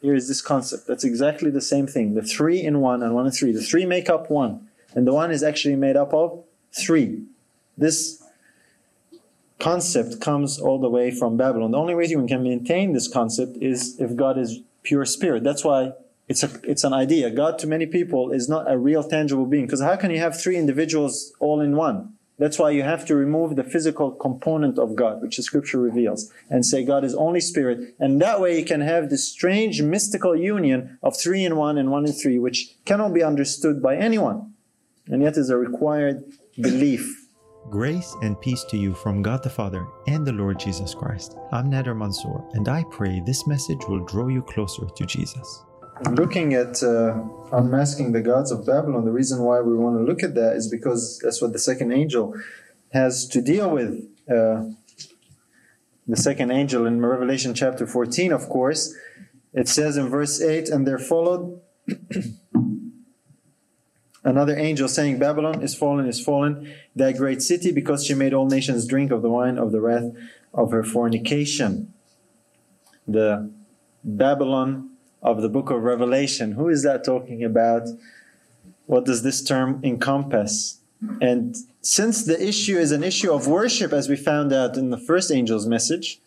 here is this concept. That's exactly the same thing. The three in one and one in three. The three make up one, and the one is actually made up of three. This concept comes all the way from Babylon. The only way you can maintain this concept is if God is pure spirit. That's why it's a it's an idea. God to many people is not a real tangible being. Because how can you have three individuals all in one? That's why you have to remove the physical component of God, which the scripture reveals, and say God is only spirit. And that way you can have this strange mystical union of three in one and one in three, which cannot be understood by anyone. And yet is a required belief. Grace and peace to you from God the Father and the Lord Jesus Christ. I'm Nader Mansour, and I pray this message will draw you closer to Jesus looking at uh, unmasking the gods of Babylon, the reason why we want to look at that is because that's what the second angel has to deal with. Uh, the second angel in Revelation chapter 14, of course, it says in verse 8, and there followed another angel saying, Babylon is fallen, is fallen, that great city, because she made all nations drink of the wine of the wrath of her fornication. The Babylon of the book of Revelation. Who is that talking about? What does this term encompass? And since the issue is an issue of worship, as we found out in the first angel's message,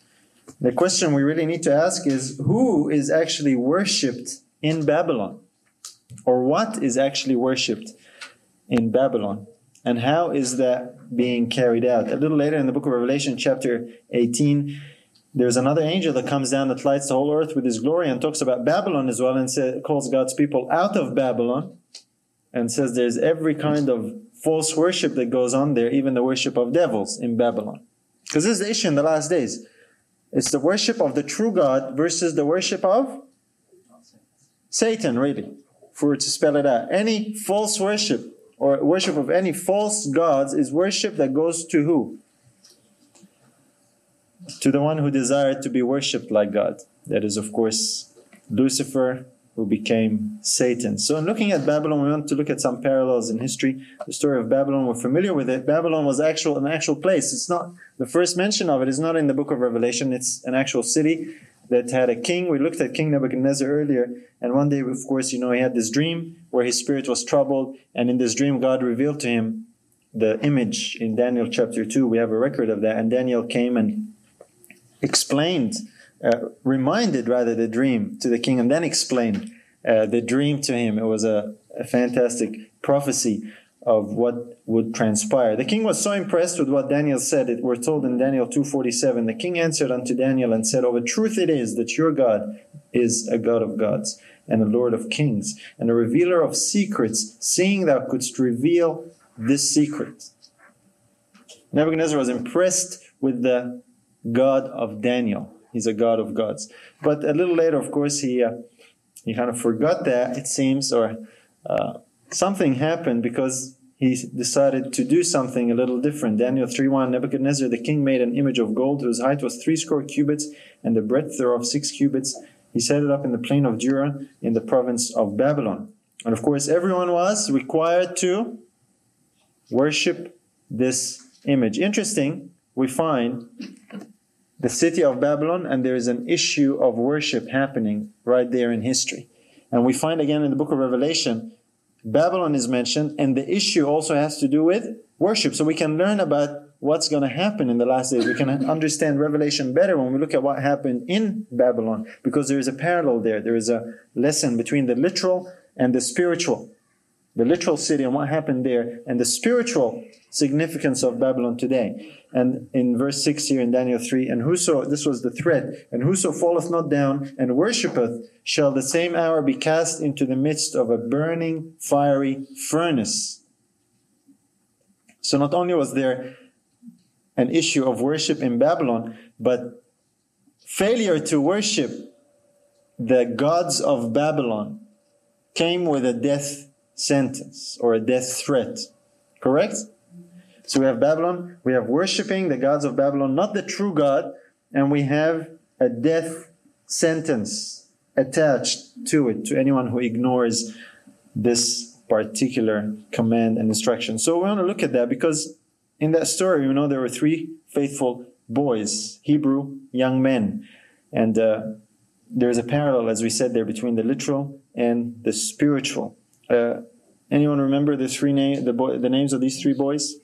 the question we really need to ask is who is actually worshipped in Babylon? Or what is actually worshipped in Babylon? And how is that being carried out? A little later in the book of Revelation, chapter 18, there's another angel that comes down that lights the whole earth with his glory and talks about Babylon as well and say, calls God's people out of Babylon and says there's every kind of false worship that goes on there, even the worship of devils in Babylon. Because this is the issue in the last days. It's the worship of the true God versus the worship of Satan, really, for to spell it out. Any false worship or worship of any false gods is worship that goes to who? To the one who desired to be worshipped like God. That is, of course, Lucifer, who became Satan. So, in looking at Babylon, we want to look at some parallels in history. The story of Babylon, we're familiar with it. Babylon was actual an actual place. It's not the first mention of it is not in the book of Revelation. It's an actual city that had a king. We looked at King Nebuchadnezzar earlier, and one day, of course, you know, he had this dream where his spirit was troubled, and in this dream, God revealed to him the image in Daniel chapter 2. We have a record of that, and Daniel came and explained, uh, reminded rather the dream to the king, and then explained uh, the dream to him. It was a, a fantastic prophecy of what would transpire. The king was so impressed with what Daniel said, it we're told in Daniel 2:47, the king answered unto Daniel and said, "Of a truth it is that your God is a God of gods and a Lord of kings and a revealer of secrets, seeing thou couldst reveal this secret." Nebuchadnezzar was impressed with the God of Daniel. He's a God of gods. But a little later, of course, he uh, he kind of forgot that it seems, or uh, something happened because he decided to do something a little different. Daniel 3:1 Nebuchadnezzar the king made an image of gold whose height was three score cubits and the breadth thereof six cubits. He set it up in the plain of Dura in the province of Babylon. And of course, everyone was required to worship this image. Interesting, we find the city of Babylon, and there is an issue of worship happening right there in history. And we find again in the book of Revelation, Babylon is mentioned, and the issue also has to do with worship. So we can learn about what's going to happen in the last days. We can understand Revelation better when we look at what happened in Babylon, because there is a parallel there. There is a lesson between the literal and the spiritual. The literal city and what happened there, and the spiritual significance of Babylon today. And in verse 6 here in Daniel 3, and whoso, this was the threat, and whoso falleth not down and worshippeth shall the same hour be cast into the midst of a burning fiery furnace. So not only was there an issue of worship in Babylon, but failure to worship the gods of Babylon came with a death sentence or a death threat. Correct? So we have Babylon, we have worshiping the gods of Babylon, not the true God, and we have a death sentence attached to it, to anyone who ignores this particular command and instruction. So we want to look at that because in that story, you know, there were three faithful boys, Hebrew young men. And uh, there's a parallel, as we said there, between the literal and the spiritual. Uh, anyone remember the three name, the, boy, the names of these three boys?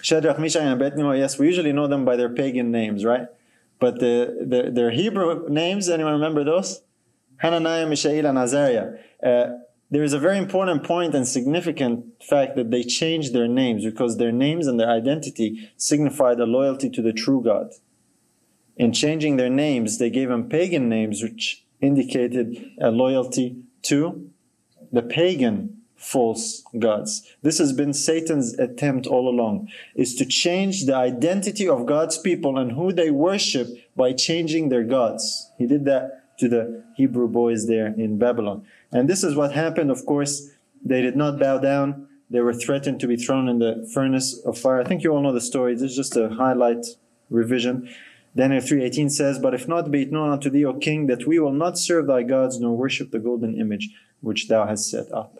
Shadrach, Meshach, and Abednego. Yes, we usually know them by their pagan names, right? But the, the their Hebrew names, anyone remember those? Hananiah, Mishael, and Azariah. Uh, there is a very important point and significant fact that they changed their names because their names and their identity signified a loyalty to the true God. In changing their names, they gave them pagan names, which indicated a loyalty to the pagan false gods. This has been Satan's attempt all along, is to change the identity of God's people and who they worship by changing their gods. He did that to the Hebrew boys there in Babylon. And this is what happened, of course. They did not bow down. They were threatened to be thrown in the furnace of fire. I think you all know the story. This is just a highlight revision. Daniel 3.18 says, But if not, be it known unto thee, O king, that we will not serve thy gods, nor worship the golden image which thou hast set up.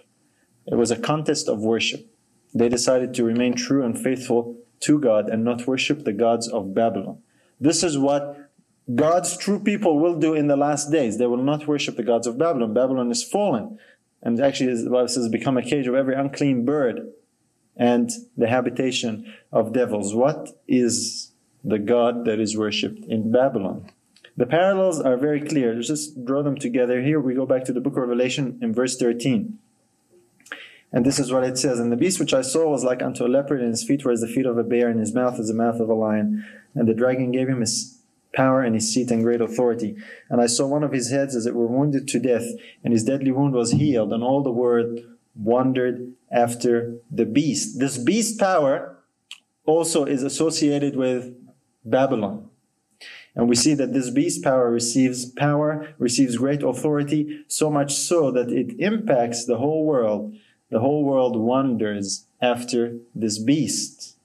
It was a contest of worship. They decided to remain true and faithful to God and not worship the gods of Babylon. This is what God's true people will do in the last days. They will not worship the gods of Babylon. Babylon is fallen. And actually, the Bible says, become a cage of every unclean bird and the habitation of devils. What is the God that is worshipped in Babylon? The parallels are very clear. Let's just draw them together. Here we go back to the book of Revelation in verse 13. And this is what it says. And the beast which I saw was like unto a leopard, and his feet were as the feet of a bear, and his mouth as the mouth of a lion. And the dragon gave him his power and his seat and great authority. And I saw one of his heads as it were wounded to death, and his deadly wound was healed, and all the world wondered after the beast. This beast power also is associated with Babylon. And we see that this beast power receives power, receives great authority, so much so that it impacts the whole world the whole world wonders after this beast.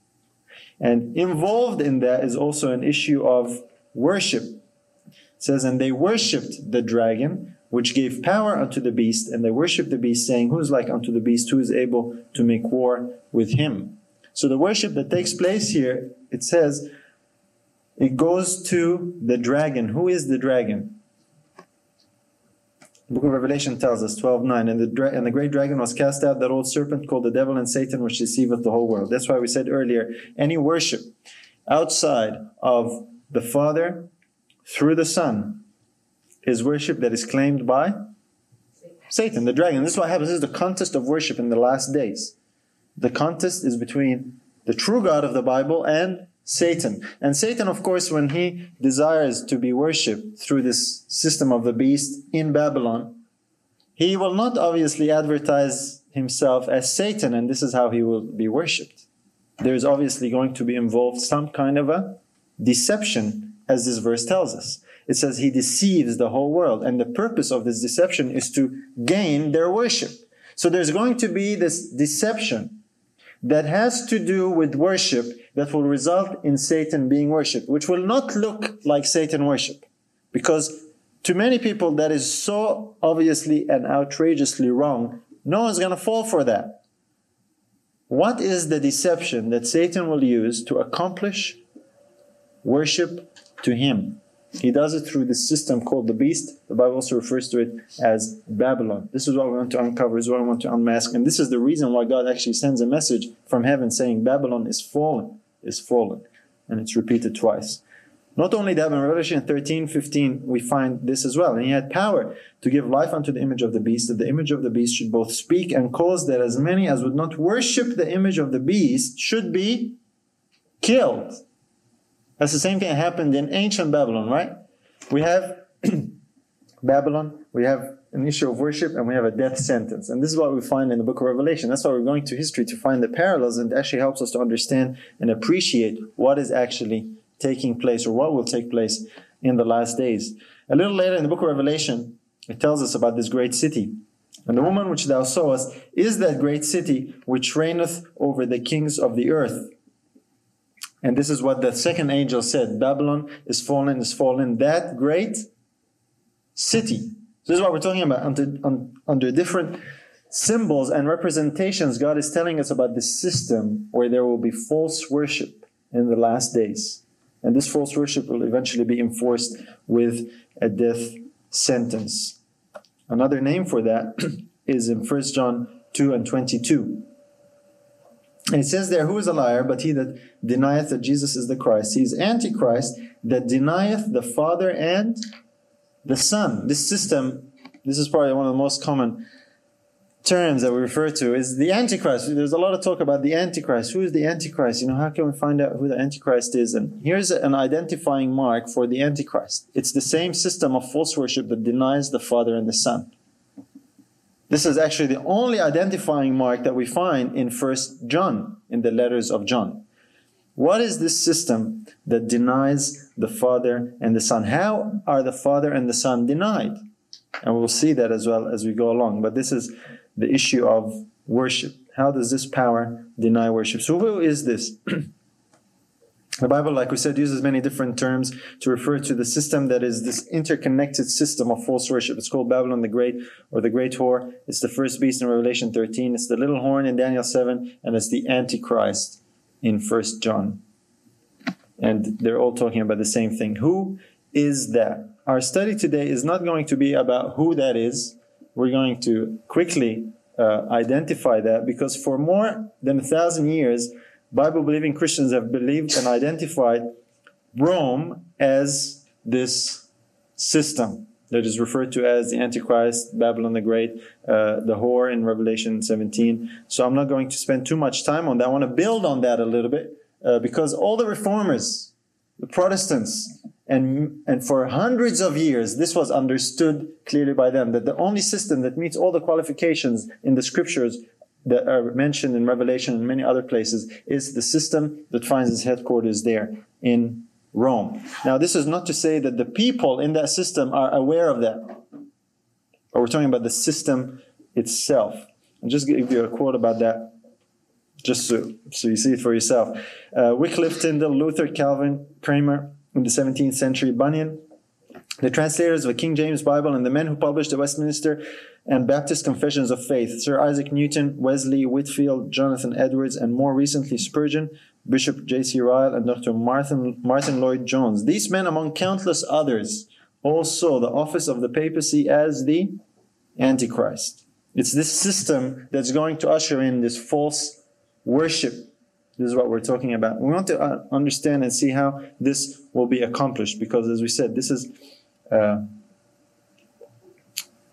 And involved in that is also an issue of worship. It says, And they worshipped the dragon, which gave power unto the beast, and they worshipped the beast, saying, Who is like unto the beast? Who is able to make war with him? So the worship that takes place here, it says, it goes to the dragon. Who is the dragon? The book of Revelation tells us, 12 9, and the, dra- and the great dragon was cast out, that old serpent called the devil and Satan, which deceiveth the whole world. That's why we said earlier, any worship outside of the Father through the Son is worship that is claimed by Satan, the dragon. This is what happens. This is the contest of worship in the last days. The contest is between the true God of the Bible and Satan. And Satan, of course, when he desires to be worshipped through this system of the beast in Babylon, he will not obviously advertise himself as Satan, and this is how he will be worshipped. There is obviously going to be involved some kind of a deception, as this verse tells us. It says he deceives the whole world, and the purpose of this deception is to gain their worship. So there's going to be this deception that has to do with worship that will result in Satan being worshipped, which will not look like Satan worship. Because to many people, that is so obviously and outrageously wrong, no one's going to fall for that. What is the deception that Satan will use to accomplish worship to him? He does it through this system called the beast. The Bible also refers to it as Babylon. This is what we want to uncover, this is what we want to unmask. And this is the reason why God actually sends a message from heaven saying Babylon is fallen, is fallen. And it's repeated twice. Not only that, in Revelation 13, 15, we find this as well. And he had power to give life unto the image of the beast, that the image of the beast should both speak and cause that as many as would not worship the image of the beast should be killed. That's the same thing that happened in ancient Babylon, right? We have Babylon, we have an issue of worship, and we have a death sentence. And this is what we find in the book of Revelation. That's why we're going to history to find the parallels, and it actually helps us to understand and appreciate what is actually taking place or what will take place in the last days. A little later in the book of Revelation, it tells us about this great city. And the woman which thou sawest is that great city which reigneth over the kings of the earth. And this is what the second angel said Babylon is fallen, is fallen, that great city. This is what we're talking about under, under different symbols and representations. God is telling us about the system where there will be false worship in the last days. And this false worship will eventually be enforced with a death sentence. Another name for that is in 1 John 2 and 22. And it says there, Who is a liar but he that denieth that Jesus is the Christ? He is Antichrist that denieth the Father and the Son. This system, this is probably one of the most common terms that we refer to, is the Antichrist. There's a lot of talk about the Antichrist. Who is the Antichrist? You know, how can we find out who the Antichrist is? And here's an identifying mark for the Antichrist it's the same system of false worship that denies the Father and the Son. This is actually the only identifying mark that we find in First John, in the letters of John. What is this system that denies the Father and the Son? How are the Father and the Son denied? And we'll see that as well as we go along. But this is the issue of worship. How does this power deny worship? So, who is this? The Bible, like we said, uses many different terms to refer to the system that is this interconnected system of false worship. It's called Babylon the Great or the Great Whore. It's the first beast in Revelation 13. It's the little horn in Daniel 7, and it's the Antichrist in 1 John. And they're all talking about the same thing. Who is that? Our study today is not going to be about who that is. We're going to quickly uh, identify that because for more than a thousand years, Bible believing Christians have believed and identified Rome as this system that is referred to as the Antichrist, Babylon the Great, uh, the whore in Revelation 17. So I'm not going to spend too much time on that. I want to build on that a little bit uh, because all the reformers, the Protestants, and, and for hundreds of years, this was understood clearly by them that the only system that meets all the qualifications in the scriptures that are mentioned in Revelation and many other places is the system that finds its headquarters there in Rome. Now, this is not to say that the people in that system are aware of that, but we're talking about the system itself. I'll just give you a quote about that, just so, so you see it for yourself. Uh, Wycliffe, Tyndale, Luther, Calvin, Cranmer in the 17th century, Bunyan, the translators of the King James Bible, and the men who published the Westminster and Baptist Confessions of Faith, Sir Isaac Newton, Wesley, Whitefield, Jonathan Edwards, and more recently Spurgeon, Bishop J.C. Ryle, and Dr. Martin, Martyn Lloyd-Jones. These men, among countless others, all saw the office of the papacy as the Antichrist. It's this system that's going to usher in this false worship. This is what we're talking about. We want to uh, understand and see how this will be accomplished because, as we said, this is. Uh,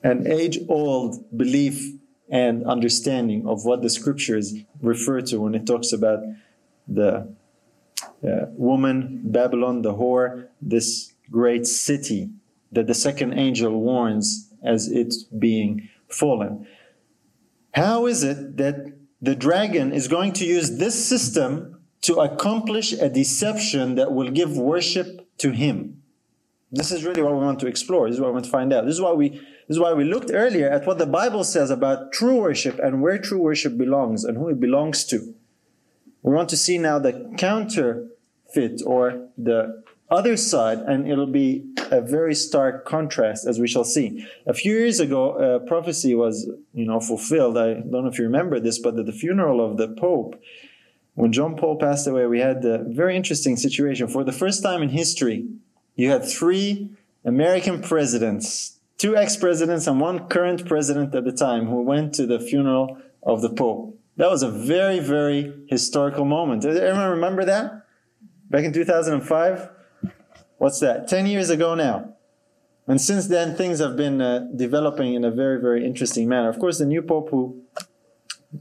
an age old belief and understanding of what the scriptures refer to when it talks about the uh, woman, Babylon, the whore, this great city that the second angel warns as it being fallen. How is it that the dragon is going to use this system to accomplish a deception that will give worship to him? This is really what we want to explore. This is what we want to find out. This is why we this is why we looked earlier at what the Bible says about true worship and where true worship belongs and who it belongs to. We want to see now the counterfeit or the other side, and it'll be a very stark contrast as we shall see. A few years ago, a prophecy was, you know, fulfilled. I don't know if you remember this, but at the funeral of the Pope, when John Paul passed away, we had a very interesting situation. For the first time in history, you had three American presidents two ex-presidents and one current president at the time who went to the funeral of the Pope. That was a very, very historical moment. Does anyone remember that? Back in 2005? What's that? 10 years ago now. And since then, things have been uh, developing in a very, very interesting manner. Of course, the new Pope who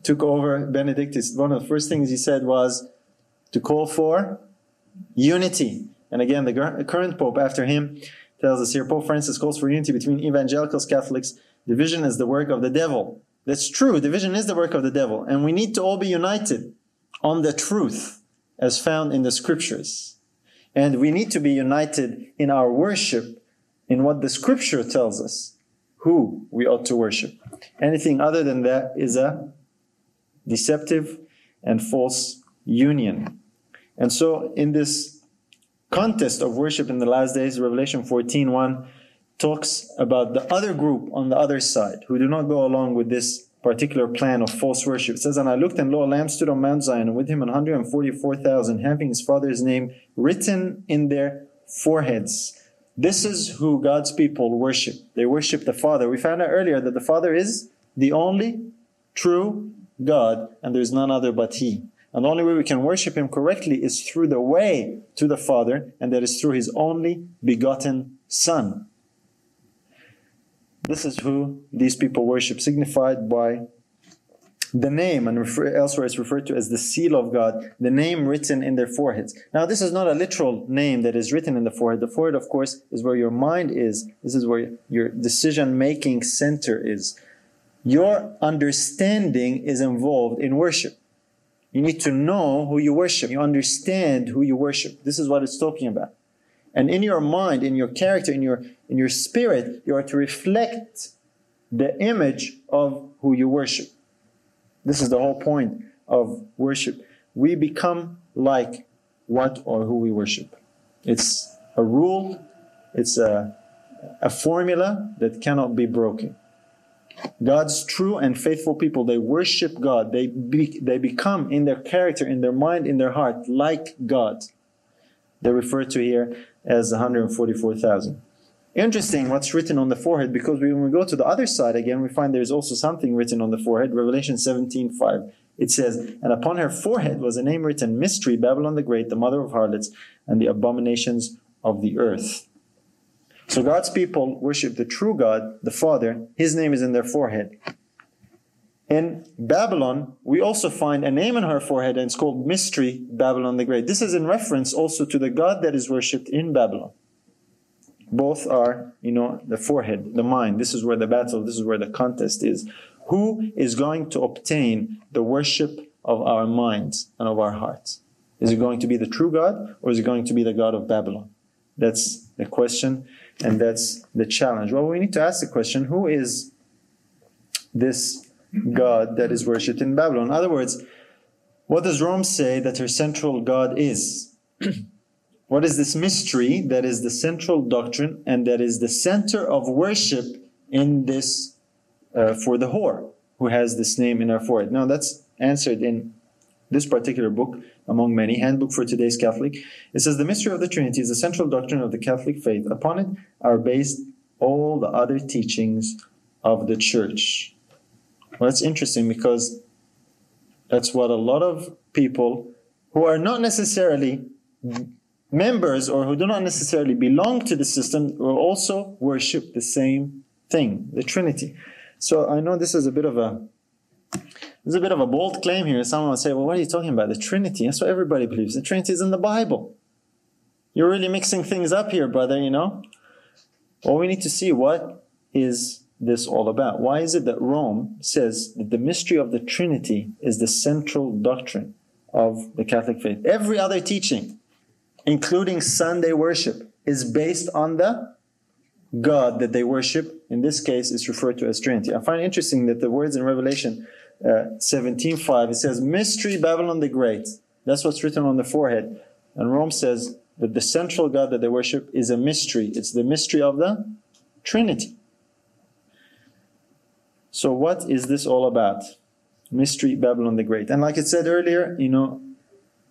took over, Benedict, is one of the first things he said was to call for unity. And again, the current Pope after him tells us here Pope Francis calls for unity between evangelicals, and Catholics. Division is the work of the devil. That's true. Division is the work of the devil. And we need to all be united on the truth as found in the scriptures. And we need to be united in our worship in what the scripture tells us who we ought to worship. Anything other than that is a deceptive and false union. And so in this contest of worship in the last days, Revelation 14:1 talks about the other group on the other side who do not go along with this particular plan of false worship. It says, And I looked, and lo, a lamb stood on Mount Zion, and with him 144,000, having his father's name written in their foreheads. This is who God's people worship. They worship the Father. We found out earlier that the Father is the only true God, and there's none other but He. And the only way we can worship Him correctly is through the way to the Father, and that is through His only begotten Son. This is who these people worship, signified by the name, and refer, elsewhere it's referred to as the seal of God, the name written in their foreheads. Now, this is not a literal name that is written in the forehead. The forehead, of course, is where your mind is. This is where your decision making center is. Your understanding is involved in worship. You need to know who you worship. You understand who you worship. This is what it's talking about. And in your mind, in your character, in your, in your spirit, you are to reflect the image of who you worship. This is the whole point of worship. We become like what or who we worship. It's a rule, it's a, a formula that cannot be broken. God's true and faithful people, they worship God. They, be, they become in their character, in their mind, in their heart, like God. They're referred to here as 144,000. Interesting what's written on the forehead because when we go to the other side again, we find there's also something written on the forehead. Revelation 17 5. It says, And upon her forehead was a name written Mystery, Babylon the Great, the mother of harlots, and the abominations of the earth. So God's people worship the true God, the Father. His name is in their forehead. In Babylon, we also find a name on her forehead, and it's called Mystery, Babylon the Great. This is in reference also to the God that is worshipped in Babylon both are, you know, the forehead, the mind. This is where the battle, this is where the contest is. Who is going to obtain the worship of our minds and of our hearts? Is it going to be the true God or is it going to be the God of Babylon? That's the question and that's the challenge. Well, we need to ask the question who is this God that is worshipped in Babylon? In other words, what does Rome say that her central God is? What is this mystery that is the central doctrine and that is the center of worship in this uh, for the whore who has this name in her forehead? Now that's answered in this particular book among many, Handbook for Today's Catholic. It says the mystery of the Trinity is the central doctrine of the Catholic faith. Upon it are based all the other teachings of the church. Well, that's interesting because that's what a lot of people who are not necessarily members or who do not necessarily belong to the system will also worship the same thing, the Trinity. So I know this is a bit of a this is a bit of a bold claim here. Someone would say, "Well, what are you talking about? The Trinity? That's what everybody believes. The Trinity is in the Bible. You're really mixing things up here, brother. You know. Well, we need to see what is this all about. Why is it that Rome says that the mystery of the Trinity is the central doctrine of the Catholic faith? Every other teaching including Sunday worship, is based on the God that they worship. In this case, is referred to as Trinity. I find it interesting that the words in Revelation uh, 17:5 it says, "Mystery Babylon the Great." That's what's written on the forehead. And Rome says that the central God that they worship is a mystery. It's the mystery of the Trinity. So, what is this all about? Mystery Babylon the Great. And like I said earlier, you know,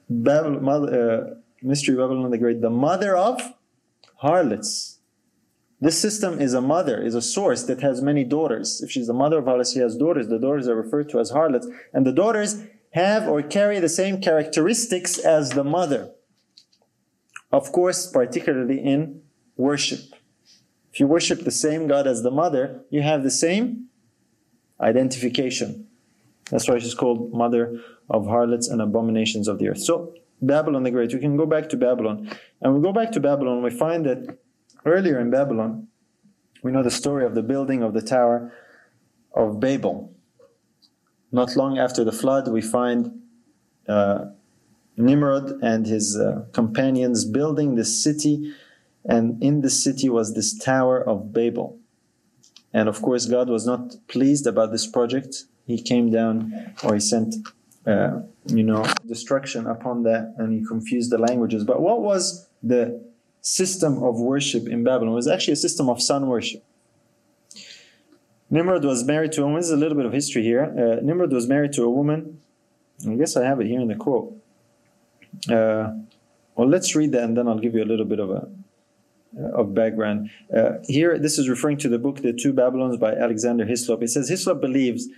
Babylon, uh, Mystery Babylon the Great, the mother of harlots. This system is a mother, is a source that has many daughters. If she's the mother of harlots, she has daughters. The daughters are referred to as harlots. And the daughters have or carry the same characteristics as the mother. Of course, particularly in worship. If you worship the same God as the mother, you have the same identification. That's why she's called mother of harlots and abominations of the earth. So Babylon the Great. We can go back to Babylon. And we go back to Babylon, we find that earlier in Babylon, we know the story of the building of the Tower of Babel. Not long after the flood, we find uh, Nimrod and his uh, companions building this city, and in this city was this Tower of Babel. And of course, God was not pleased about this project. He came down, or he sent uh, you know, destruction upon that, and he confused the languages. But what was the system of worship in Babylon? Was actually a system of sun worship. Nimrod was married to a woman. This is a little bit of history here. Uh, Nimrod was married to a woman. I guess I have it here in the quote. Uh, well, let's read that and then I'll give you a little bit of a uh, of background. Uh, here, this is referring to the book The Two Babylons by Alexander Hislop. It says Hislop believes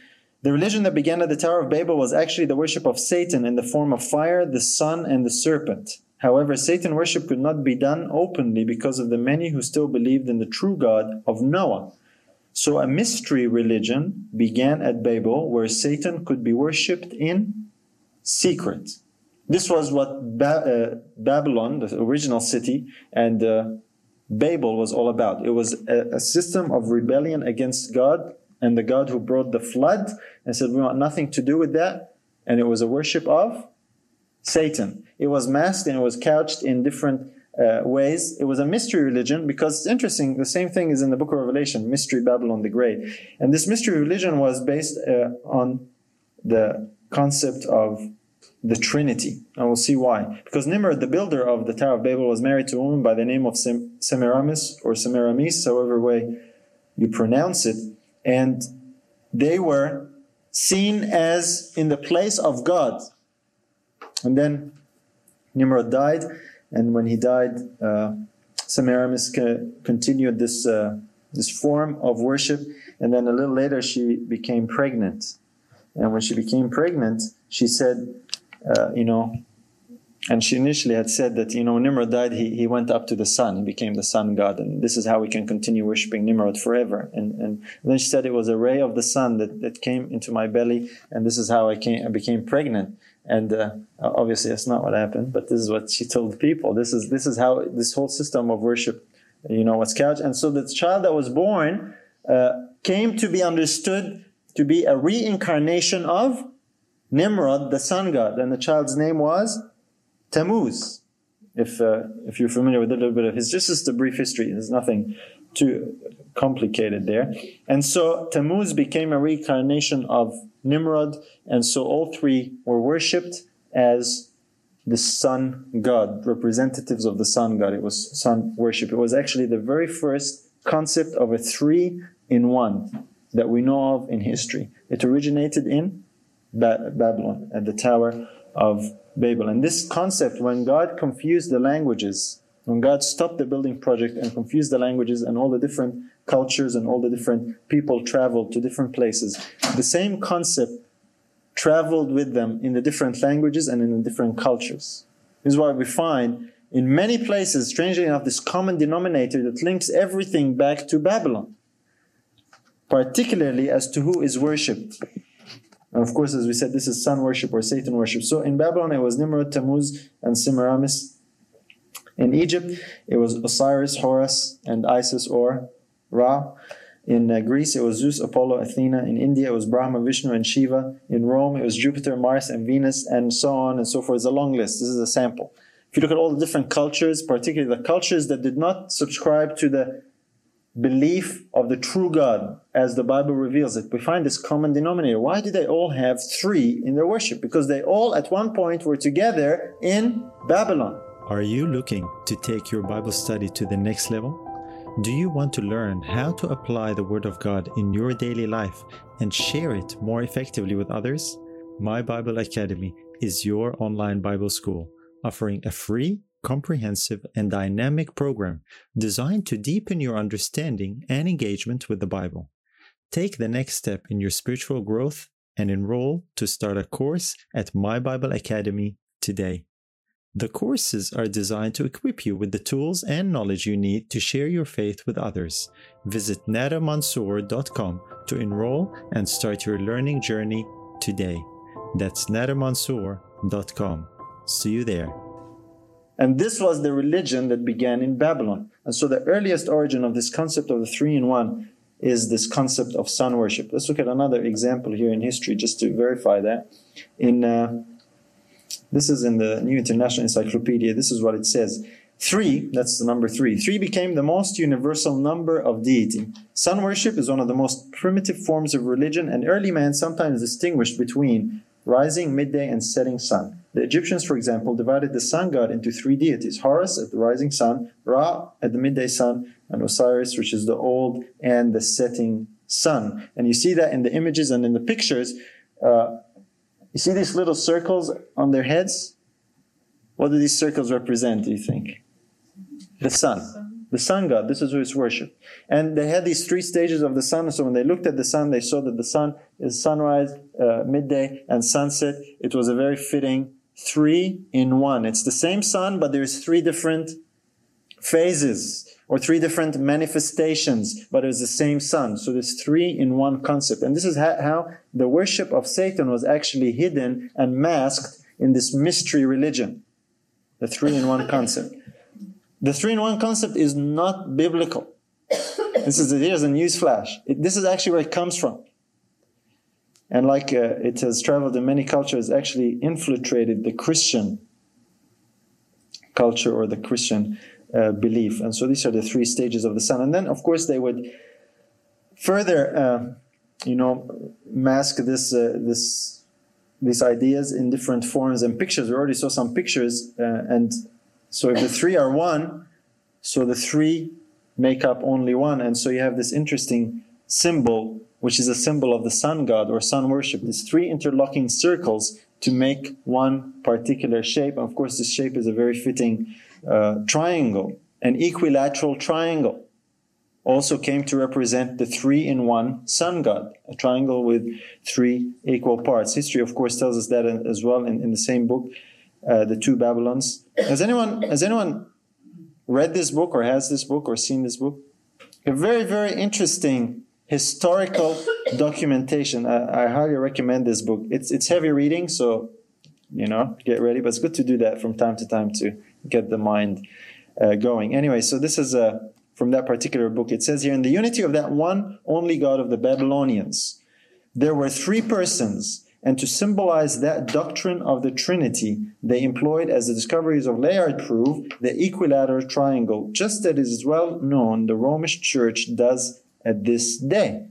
the religion that began at the Tower of Babel was actually the worship of Satan in the form of fire, the sun, and the serpent. However, Satan worship could not be done openly because of the many who still believed in the true God of Noah. So a mystery religion began at Babel where Satan could be worshipped in secret. This was what ba- uh, Babylon, the original city, and uh, Babel was all about. It was a, a, system of rebellion against God and the God who brought the flood and said, We want nothing to do with that. And it was a worship of Satan. It was masked and it was couched in different uh, ways. It was a mystery religion because it's interesting. The same thing is in the book of Revelation, Mystery Babylon the Great. And this mystery religion was based uh, on the concept of the Trinity. And we'll see why. Because Nimrod, the builder of the Tower of Babel, was married to a woman by the name of Sem- Semiramis or Semiramis, however way you pronounce it. And they were seen as in the place of God. And then Nimrod died, and when he died, uh, Semiramis continued this, uh, this form of worship. And then a little later, she became pregnant. And when she became pregnant, she said, uh, you know, and she initially had said that, you know, Nimrod died, he, he went up to the sun, he became the sun god, and this is how we can continue worshiping Nimrod forever. And, and then she said it was a ray of the sun that, that came into my belly, and this is how I, came, I became pregnant. And uh, obviously, that's not what happened, but this is what she told people. This is, this is how this whole system of worship, you know, was couched. And so the child that was born uh, came to be understood to be a reincarnation of Nimrod, the sun god, and the child's name was Tammuz. If uh, if you're familiar with a little bit of his, just just a brief history. There's nothing too complicated there. And so Tammuz became a reincarnation of Nimrod, and so all three were worshipped as the sun god, representatives of the sun god. It was sun worship. It was actually the very first concept of a three in one that we know of in history. It originated in ba- Babylon, at the Tower of Babel. And this concept, when God confused the languages, when God stopped the building project and confused the languages and all the different cultures and all the different people traveled to different places, the same concept traveled with them in the different languages and in the different cultures. This is why we find in many places, strangely enough, this common denominator that links everything back to Babylon, particularly as to who is worshipped. And of course, as we said, this is sun worship or Satan worship. So in Babylon, it was Nimrod, Tammuz, and Semiramis. In Egypt, it was Osiris, Horus, and Isis or Ra. In uh, Greece, it was Zeus, Apollo, Athena. In India, it was Brahma, Vishnu, and Shiva. In Rome, it was Jupiter, Mars, and Venus, and so on and so forth. It's a long list. This is a sample. If you look at all the different cultures, particularly the cultures that did not subscribe to the belief of the true God as the Bible reveals it, we find this common denominator. Why do they all have three in their worship? Because they all at one point were together in Babylon. Are you looking to take your Bible study to the next level? Do you want to learn how to apply the Word of God in your daily life and share it more effectively with others? My Bible Academy is your online Bible school, offering a free comprehensive, and dynamic program designed to deepen your understanding and engagement with the Bible. Take the next step in your spiritual growth and enroll to start a course at My Bible Academy today. The courses are designed to equip you with the tools and knowledge you need to share your faith with others. Visit nadermansour.com to enroll and start your learning journey today. That's nadermansour.com. See you there. And this was the religion that began in Babylon. And so the earliest origin of this concept of the three in one is this concept of sun worship. Let's look at another example here in history just to verify that. In uh, this is in the New International Encyclopedia. This is what it says. Three, that's the number three. Three became the most universal number of deity. Sun worship is one of the most primitive forms of religion, and early man sometimes distinguished between rising, midday, and setting sun. The Egyptians, for example, divided the sun god into three deities Horus at the rising sun, Ra at the midday sun, and Osiris, which is the old and the setting sun. And you see that in the images and in the pictures. Uh, you see these little circles on their heads? What do these circles represent, do you think? The sun. The sun god. This is who is worshipped. And they had these three stages of the sun. So when they looked at the sun, they saw that the sun is sunrise, uh, midday, and sunset. It was a very fitting three in one. It's the same sun, but there's three different phases or three different manifestations, but it's the same sun. So there's three in one concept. And this is how the worship of Satan was actually hidden and masked in this mystery religion. The three in one concept. The three in one concept is not biblical. This is here's a news flash. It, this is actually where it comes from. And like uh, it has traveled in many cultures, actually infiltrated the Christian culture or the Christian uh, belief. And so these are the three stages of the sun. And then, of course, they would further, uh, you know, mask this uh, this these ideas in different forms and pictures. We already saw some pictures, uh, and so if the three are one, so the three make up only one, and so you have this interesting symbol, which is a symbol of the sun god or sun worship. These three interlocking circles to make one particular shape. And of course, this shape is a very fitting uh, triangle, an equilateral triangle. Also came to represent the three in one sun god, a triangle with three equal parts. History, of course, tells us that as well in, in the same book, uh, The Two Babylons. Has anyone, has anyone read this book or has this book or seen this book? A very, very interesting historical documentation. I, I, highly recommend this book. It's it's heavy reading, so you know, get ready. But it's good to do that from time to time to get the mind uh, going. Anyway, so this is uh, from that particular book. It says here, in the unity of that one only God of the Babylonians, there were three persons. And to symbolize that doctrine of the Trinity, they employed, as the discoveries of Layard prove, the equilateral triangle, just as is well known the Romish Church does at this day.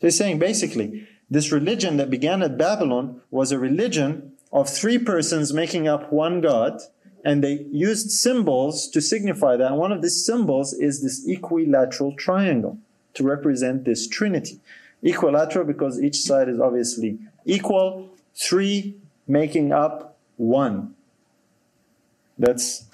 So he's saying basically, this religion that began at Babylon was a religion of three persons making up one God, and they used symbols to signify that. And one of these symbols is this equilateral triangle to represent this trinity. Equilateral because each side is obviously equal, three making up one. That's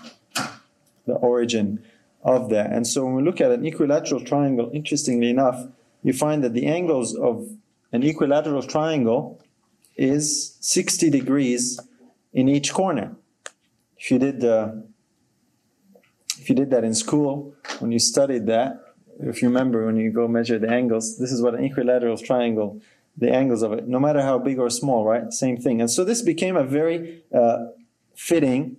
the origin of that. And so when we look at an equilateral triangle, interestingly enough, you find that the angles of an equilateral triangle is 60 degrees in each corner. If you did uh, if you did that in school when you studied that, if you remember when you go measure the angles, this is what an equilateral triangle, the angles of it, no matter how big or small, right? Same thing. And so this became a very uh, fitting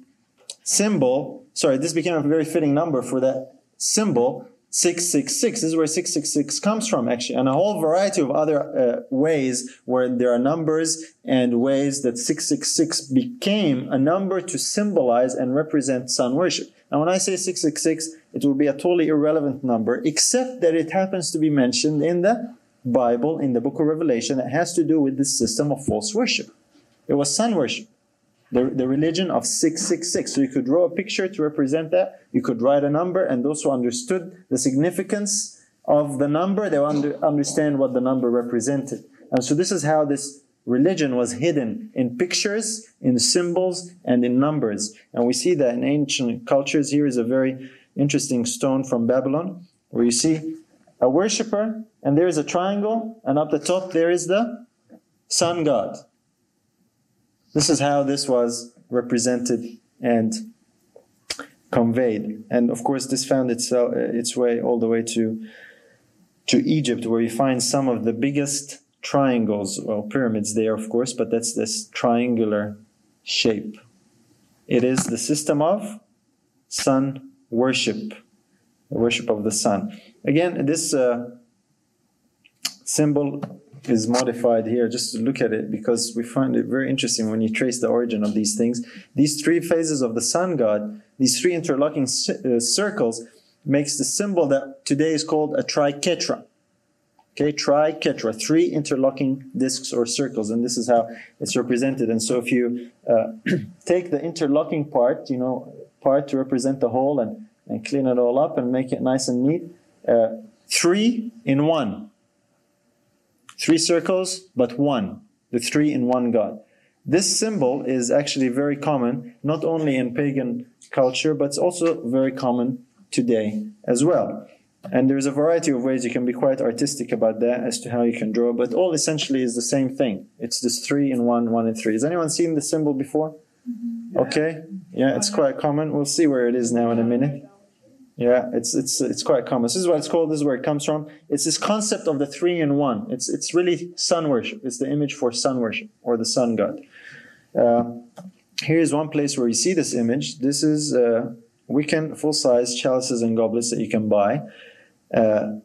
symbol sorry, this became a very fitting number for that symbol 666. This is where 666 comes from, actually, and a whole variety of other uh, ways where there are numbers and ways that 666 became a number to symbolize and represent sun worship. Now, when I say 666, it will be a totally irrelevant number, except that it happens to be mentioned in the Bible, in the book of Revelation. It has to do with this system of false worship. It was sun worship the, the religion of 666. So you could draw a picture to represent that. You could write a number, and those who understood the significance of the number, they under, understand what the number represented. And so this is how this religion was hidden in pictures, in symbols, and in numbers. And we see that in ancient cultures. Here is a very interesting stone from Babylon, where you see a worshiper, and there is a triangle, and up the top there is the sun god. This is how this was represented and conveyed. And of course, this found itself, uh, its way all the way to, to Egypt, where you find some of the biggest triangles, well, pyramids there, of course, but that's this triangular shape. It is the system of sun worship, the worship of the sun. Again, this uh, symbol is modified here just to look at it because we find it very interesting when you trace the origin of these things. These three phases of the sun god, these three interlocking uh, circles, makes the symbol that today is called a triquetra. Okay, triquetra, three interlocking discs or circles, and this is how it's represented. And so if you uh, take the interlocking part, you know, part to represent the whole, and and clean it all up and make it nice and neat. Uh, three in one. Three circles, but one. The three in one God. This symbol is actually very common, not only in pagan culture, but it's also very common today as well. And there's a variety of ways you can be quite artistic about that as to how you can draw, but all essentially is the same thing. It's this three in one, one in three. Has anyone seen the symbol before? Mm-hmm. Okay, yeah, it's quite common. We'll see where it is now in a minute. Yeah, it's it's it's quite common. This is what it's called. This is where it comes from. It's this concept of the three in one. It's it's really sun worship. It's the image for sun worship or the sun god. Uh, here's one place where you see this image. This is uh, Wiccan full size chalices and goblets that you can buy. Uh,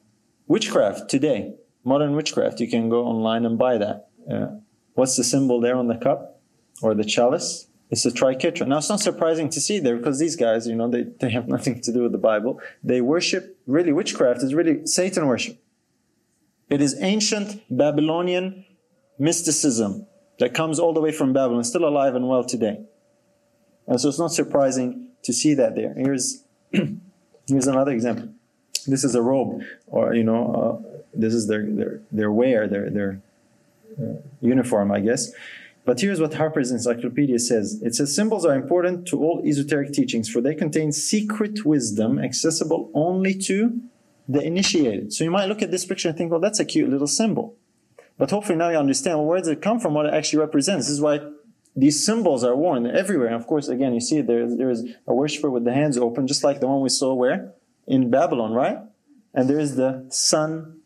witchcraft today, modern witchcraft. You can go online and buy that. Uh, what's the symbol there on the cup or the chalice? It's a triquetra. Now, it's not surprising to see there because these guys, you know, they, they have nothing to do with the Bible. They worship, really, witchcraft is really Satan worship. It is ancient Babylonian mysticism that comes all the way from Babylon, still alive and well today. And so it's not surprising to see that there. Here's, here's another example. This is a robe, or, you know, uh, this is their, their, their wear, their, their uh, uniform, I guess. But here's what Harper's Encyclopedia says it says symbols are important to all esoteric teachings, for they contain secret wisdom accessible only to the initiated. So you might look at this picture and think, well, that's a cute little symbol. But hopefully now you understand well, where does it come from, what it actually represents. This is why these symbols are worn everywhere. And of course, again, you see there, there is a worshiper with the hands open, just like the one we saw where? In Babylon, right? And there is the sun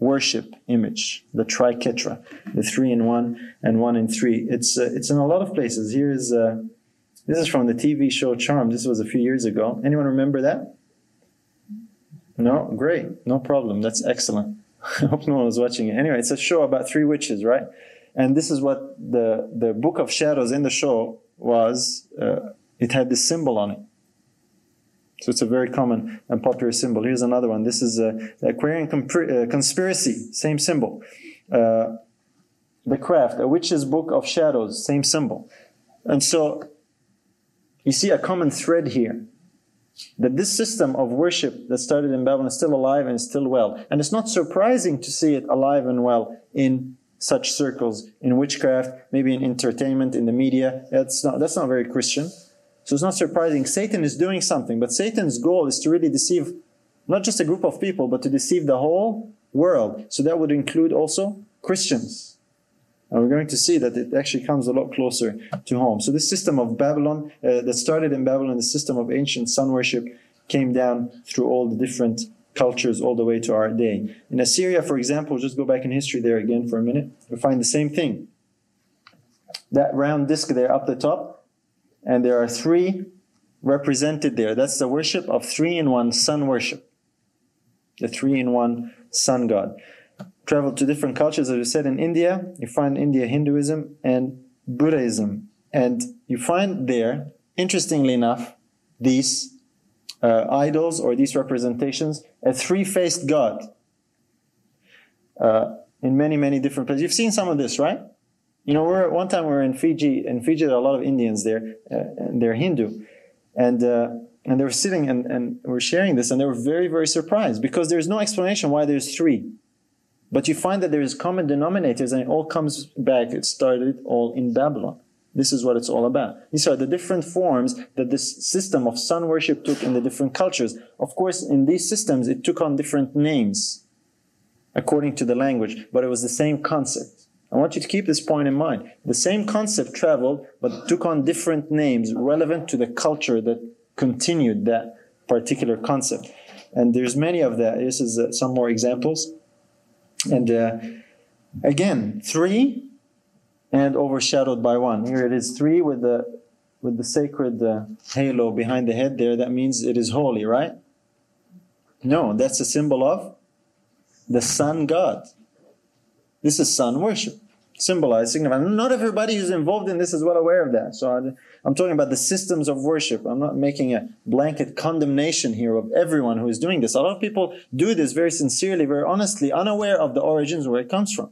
worship image, the triquetra, the three in one and one in three. It's uh, it's in a lot of places. Here is uh, this is from the TV show Charmed. This was a few years ago. Anyone remember that? No, great, no problem. That's excellent. I hope no one was watching it. Anyway, it's a show about three witches, right? And this is what the the Book of Shadows in the show was. Uh, it had this symbol on it. So it's a very common and popular symbol. Here's another one. This is a, the Aquarian uh, conspiracy, same symbol. Uh, the craft, a witch's book of shadows, same symbol. And so you see a common thread here that this system of worship that started in Babylon is still alive and still well. And it's not surprising to see it alive and well in such circles, in witchcraft, maybe in entertainment, in the media. That's not, that's not very Christian. So it's not surprising. Satan is doing something, but Satan's goal is to really deceive not just a group of people, but to deceive the whole world. So that would include also Christians. And we're going to see that it actually comes a lot closer to home. So this system of Babylon uh, that started in Babylon, the system of ancient sun worship, came down through all the different cultures all the way to our day. In Assyria, for example, just go back in history there again for a minute, we find the same thing. That round disc there up the top, and there are three represented there. That's the worship of three in one sun worship. The three in one sun god. Travel to different cultures, as we said in India, you find India Hinduism and Buddhism. And you find there, interestingly enough, these uh, idols or these representations, a three faced God uh, in many, many different places. You've seen some of this, right? You know, we're one time we were in Fiji. In Fiji, there are a lot of Indians there, uh, and they're Hindu, and uh, and they were sitting and and we're sharing this, and they were very very surprised because there's no explanation why there's three, but you find that there is common denominators, and it all comes back. It started all in Babylon. This is what it's all about. These are the different forms that this system of sun worship took in the different cultures. Of course, in these systems, it took on different names according to the language, but it was the same concept. I want you to keep this point in mind. The same concept traveled, but took on different names relevant to the culture that continued that particular concept. And there's many of that. This is uh, some more examples. And uh, again, three and overshadowed by one. Here it is three with the with the sacred uh, halo behind the head there. That means it is holy, right? No, that's a symbol of the sun god. This is sun worship, symbolized, signified. Not everybody who's involved in this is well aware of that. So I'm talking about the systems of worship. I'm not making a blanket condemnation here of everyone who is doing this. A lot of people do this very sincerely, very honestly, unaware of the origins where it comes from.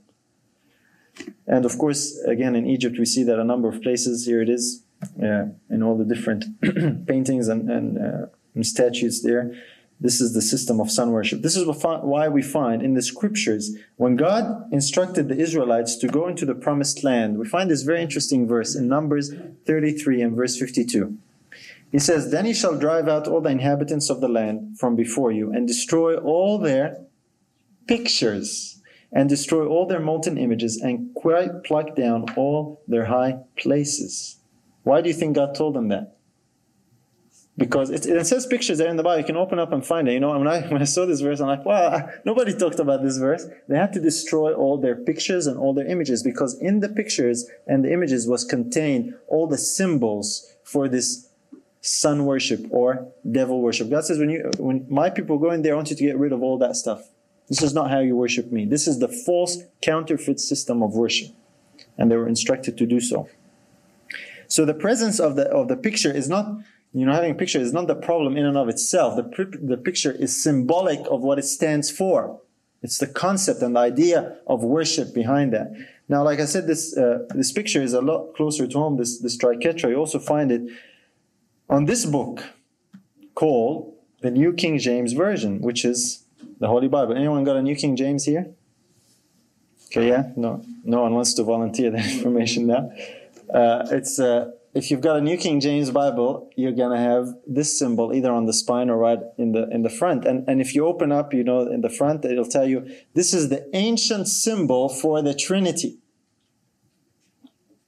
And of course, again, in Egypt, we see that a number of places. Here it is, uh, in all the different paintings and, and uh, and statutes there. This is the system of sun worship. This is why we find in the scriptures, when God instructed the Israelites to go into the promised land, we find this very interesting verse in Numbers 33 and verse 52. He says, Then he shall drive out all the inhabitants of the land from before you and destroy all their pictures and destroy all their molten images and quite pluck down all their high places. Why do you think God told them that? Because it, says pictures there in the Bible. You can open up and find it. You know, when I, when I saw this verse, I'm like, wow, nobody talked about this verse. They had to destroy all their pictures and all their images because in the pictures and the images was contained all the symbols for this sun worship or devil worship. God says, when you, when my people go in there, I want you to get rid of all that stuff. This is not how you worship me. This is the false counterfeit system of worship. And they were instructed to do so. So the presence of the, of the picture is not, you know, having a picture is not the problem in and of itself. The, the picture is symbolic of what it stands for. It's the concept and the idea of worship behind that. Now, like I said, this, uh, this picture is a lot closer to home, this, this triquetra. You also find it on this book called the New King James Version, which is the Holy Bible. Anyone got a New King James here? Okay, yeah? No, no one wants to volunteer that information now. Uh, it's uh, if you've got a New King James Bible, you're gonna have this symbol either on the spine or right in the in the front. And and if you open up, you know, in the front, it'll tell you this is the ancient symbol for the Trinity.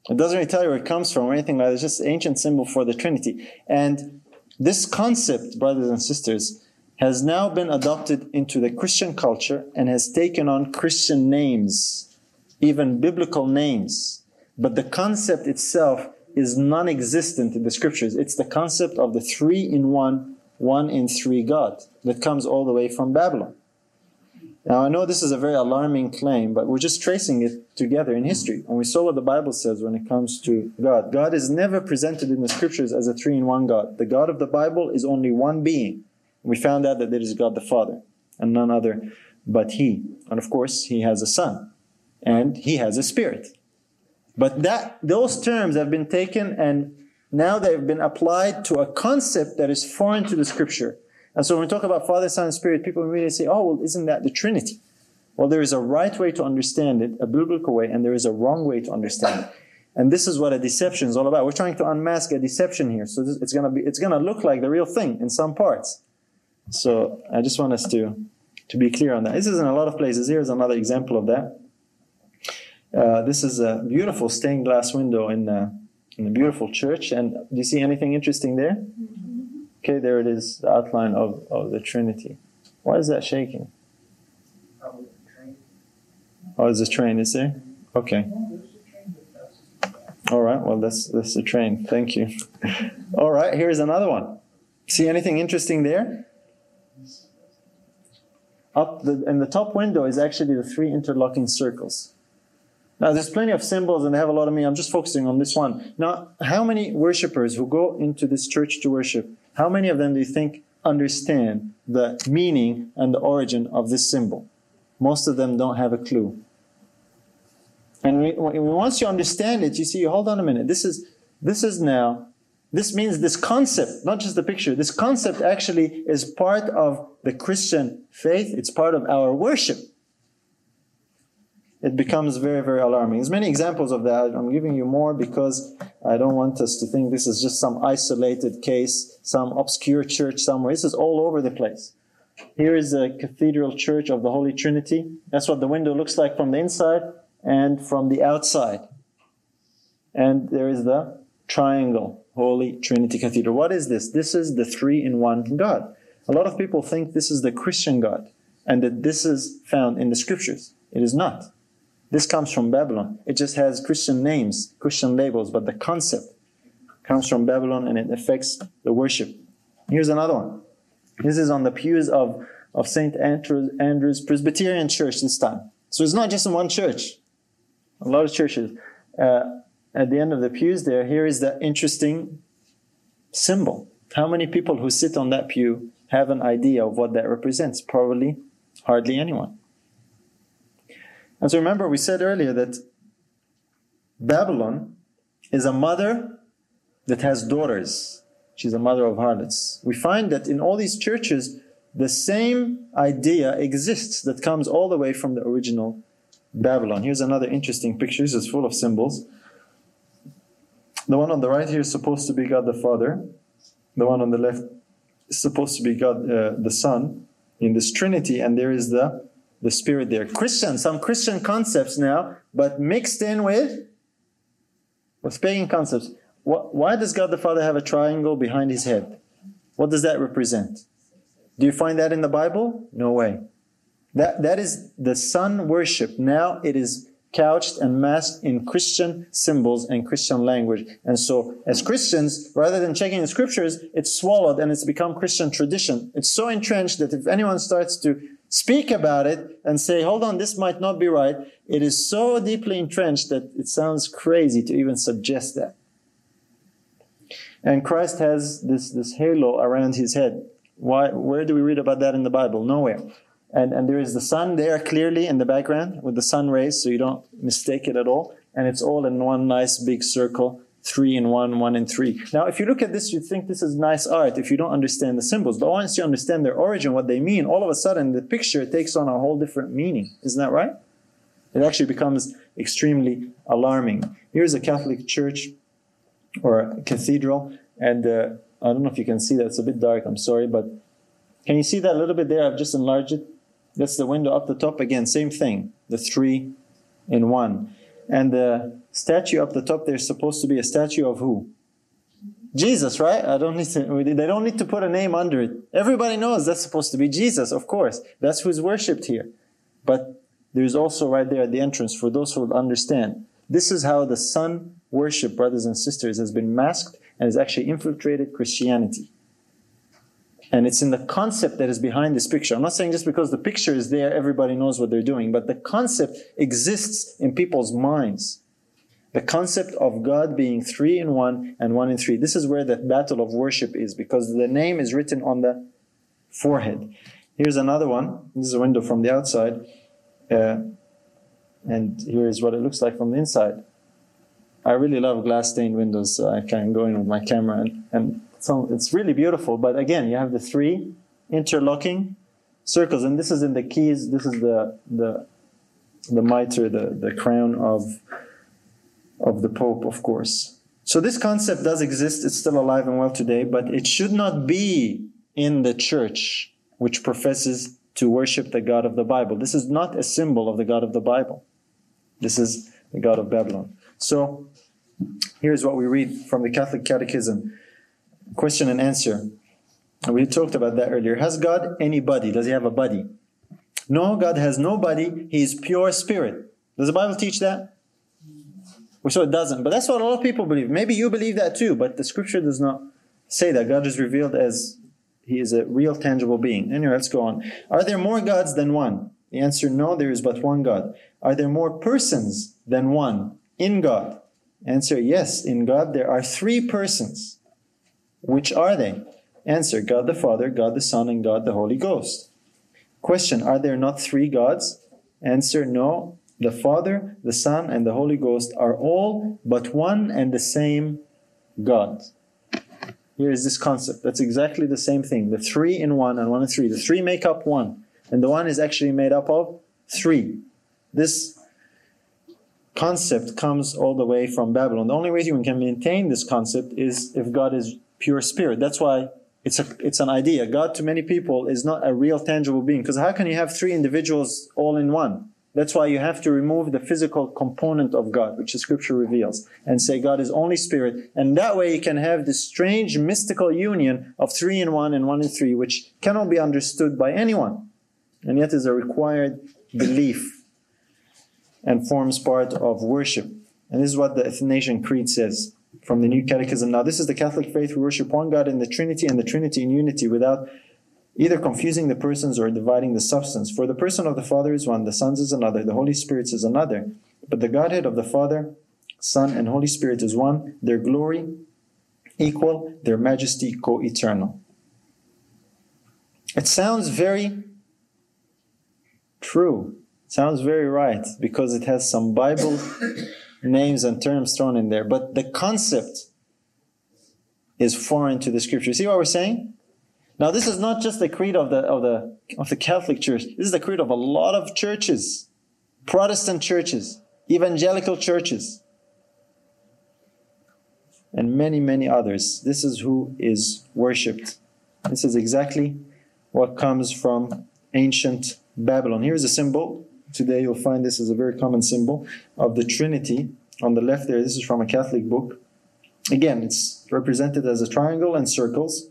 It doesn't really tell you where it comes from or anything like that. It's just ancient symbol for the Trinity. And this concept, brothers and sisters, has now been adopted into the Christian culture and has taken on Christian names, even biblical names. But the concept itself is non existent in the scriptures. It's the concept of the three in one, one in three God that comes all the way from Babylon. Now, I know this is a very alarming claim, but we're just tracing it together in history. And we saw what the Bible says when it comes to God. God is never presented in the scriptures as a three in one God. The God of the Bible is only one being. We found out that it is God the Father and none other but He. And of course, He has a Son and He has a Spirit. But that those terms have been taken and now they've been applied to a concept that is foreign to the Scripture. And so when we talk about Father, Son, and Spirit, people immediately say, oh, well, isn't that the Trinity? Well, there is a right way to understand it, a biblical way, and there is a wrong way to understand it. And this is what a deception is all about. We're trying to unmask a deception here. So it's going to be, it's to look like the real thing in some parts. So I just want us to, to be clear on that. This is in a lot of places. Here's another example of that. Uh, this is a beautiful stained glass window in, uh, in a beautiful church. And do you see anything interesting there? Mm-hmm. Okay, there it is, the outline of, of the Trinity. Why is that shaking? Oh, is this train, is there? Okay. All right, well, that's, that's the train. Thank you. All right, here's another one. See anything interesting there? Up the, in the top window is actually the three interlocking circles. Now, there's plenty of symbols and they have a lot of meaning. I'm just focusing on this one. Now, how many worshippers who go into this church to worship, how many of them do you think understand the meaning and the origin of this symbol? Most of them don't have a clue. And we, once you understand it, you see, hold on a minute. This is, this is now this means this concept, not just the picture, this concept actually is part of the Christian faith. It's part of our worship. It becomes very, very alarming. There's many examples of that. I'm giving you more because I don't want us to think this is just some isolated case, some obscure church somewhere. This is all over the place. Here is the Cathedral Church of the Holy Trinity. That's what the window looks like from the inside and from the outside. And there is the triangle Holy Trinity Cathedral. What is this? This is the three in one God. A lot of people think this is the Christian God and that this is found in the scriptures. It is not. This comes from Babylon. It just has Christian names, Christian labels, but the concept comes from Babylon and it affects the worship. Here's another one. This is on the pews of, of St. Andrew's Presbyterian Church this time. So it's not just in one church. A lot of churches. Uh, at the end of the pews there, here is the interesting symbol. How many people who sit on that pew have an idea of what that represents? Probably hardly anyone. And so remember, we said earlier that Babylon is a mother that has daughters. she's a mother of harlots. We find that in all these churches, the same idea exists that comes all the way from the original Babylon. Here's another interesting picture. This is full of symbols. The one on the right here is supposed to be God the Father. The one on the left is supposed to be God uh, the Son in this Trinity, and there is the the Spirit there. Christian, some Christian concepts now, but mixed in with with pagan concepts. Why does God the Father have a triangle behind his head? What does that represent? Do you find that in the Bible? No way. That, that is the sun worship. Now it is couched and masked in Christian symbols and Christian language. And so, as Christians, rather than checking the scriptures, it's swallowed and it's become Christian tradition. It's so entrenched that if anyone starts to speak about it and say, hold on, this might not be right, it is so deeply entrenched that it sounds crazy to even suggest that. And Christ has this, this halo around his head. Why, where do we read about that in the Bible? Nowhere. And, and there is the sun there clearly in the background with the sun rays, so you don't mistake it at all. And it's all in one nice big circle, three and one, one and three. Now, if you look at this, you'd think this is nice art if you don't understand the symbols. But once you understand their origin, what they mean, all of a sudden the picture takes on a whole different meaning. Isn't that right? It actually becomes extremely alarming. Here's a Catholic church or a cathedral, and uh, I don't know if you can see that. It's a bit dark. I'm sorry, but can you see that a little bit there? I've just enlarged it. That's the window up the top. Again, same thing. The three in one. And the statue up the top there is supposed to be a statue of who? Jesus, right? I don't need to, they don't need to put a name under it. Everybody knows that's supposed to be Jesus, of course. That's who's worshipped here. But there's also right there at the entrance for those who will understand. This is how the sun worship, brothers and sisters, has been masked and has actually infiltrated Christianity. And it's in the concept that is behind this picture. I'm not saying just because the picture is there, everybody knows what they're doing, but the concept exists in people's minds. The concept of God being three in one and one in three. This is where the battle of worship is because the name is written on the forehead. Here's another one. This is a window from the outside. Uh, and here is what it looks like from the inside. I really love glass stained windows, so I can go in with my camera and, and so it's really beautiful. But again, you have the three interlocking circles, and this is in the keys. This is the the the mitre, the, the crown of of the Pope, of course. So this concept does exist. It's still alive and well today, but it should not be in the church which professes to worship the God of the Bible. This is not a symbol of the God of the Bible. This is the God of Babylon. So here's what we read from the Catholic Catechism question and answer. We talked about that earlier. Has God any body? Does he have a body? No, God has no body. He is pure spirit. Does the Bible teach that? Well, so it doesn't. But that's what a lot of people believe. Maybe you believe that too, but the scripture does not say that. God is revealed as he is a real tangible being. Anyway, let's go on. Are there more gods than one? The answer no, there is but one God. Are there more persons than one in God? Answer yes, in God there are three persons. Which are they? Answer God the Father, God the Son, and God the Holy Ghost. Question Are there not three gods? Answer No. The Father, the Son, and the Holy Ghost are all but one and the same God. Here is this concept. That's exactly the same thing. The three in one and one in three. The three make up one, and the one is actually made up of three. This concept comes all the way from Babylon. The only way you can maintain this concept is if God is pure spirit. That's why it's a it's an idea. God to many people is not a real tangible being because how can you have three individuals all in one? That's why you have to remove the physical component of God, which the scripture reveals, and say God is only spirit. And that way you can have this strange mystical union of three in one and one in three, which cannot be understood by anyone, and yet is a required belief and forms part of worship. And this is what the Athanasian Creed says from the New Catechism. Now, this is the Catholic faith. We worship one God in the Trinity and the Trinity in unity without either confusing the persons or dividing the substance. For the person of the Father is one, the Son is another, the Holy Spirit is another. But the Godhead of the Father, Son, and Holy Spirit is one, their glory equal, their majesty co eternal. It sounds very true. Sounds very right because it has some Bible names and terms thrown in there. But the concept is foreign to the scripture. See what we're saying? Now, this is not just the creed of the, of the, of the Catholic Church. This is the creed of a lot of churches, Protestant churches, evangelical churches, and many, many others. This is who is worshipped. This is exactly what comes from ancient Babylon. Here's a symbol. Today you'll find this is a very common symbol of the Trinity. On the left there, this is from a Catholic book. Again, it's represented as a triangle and circles.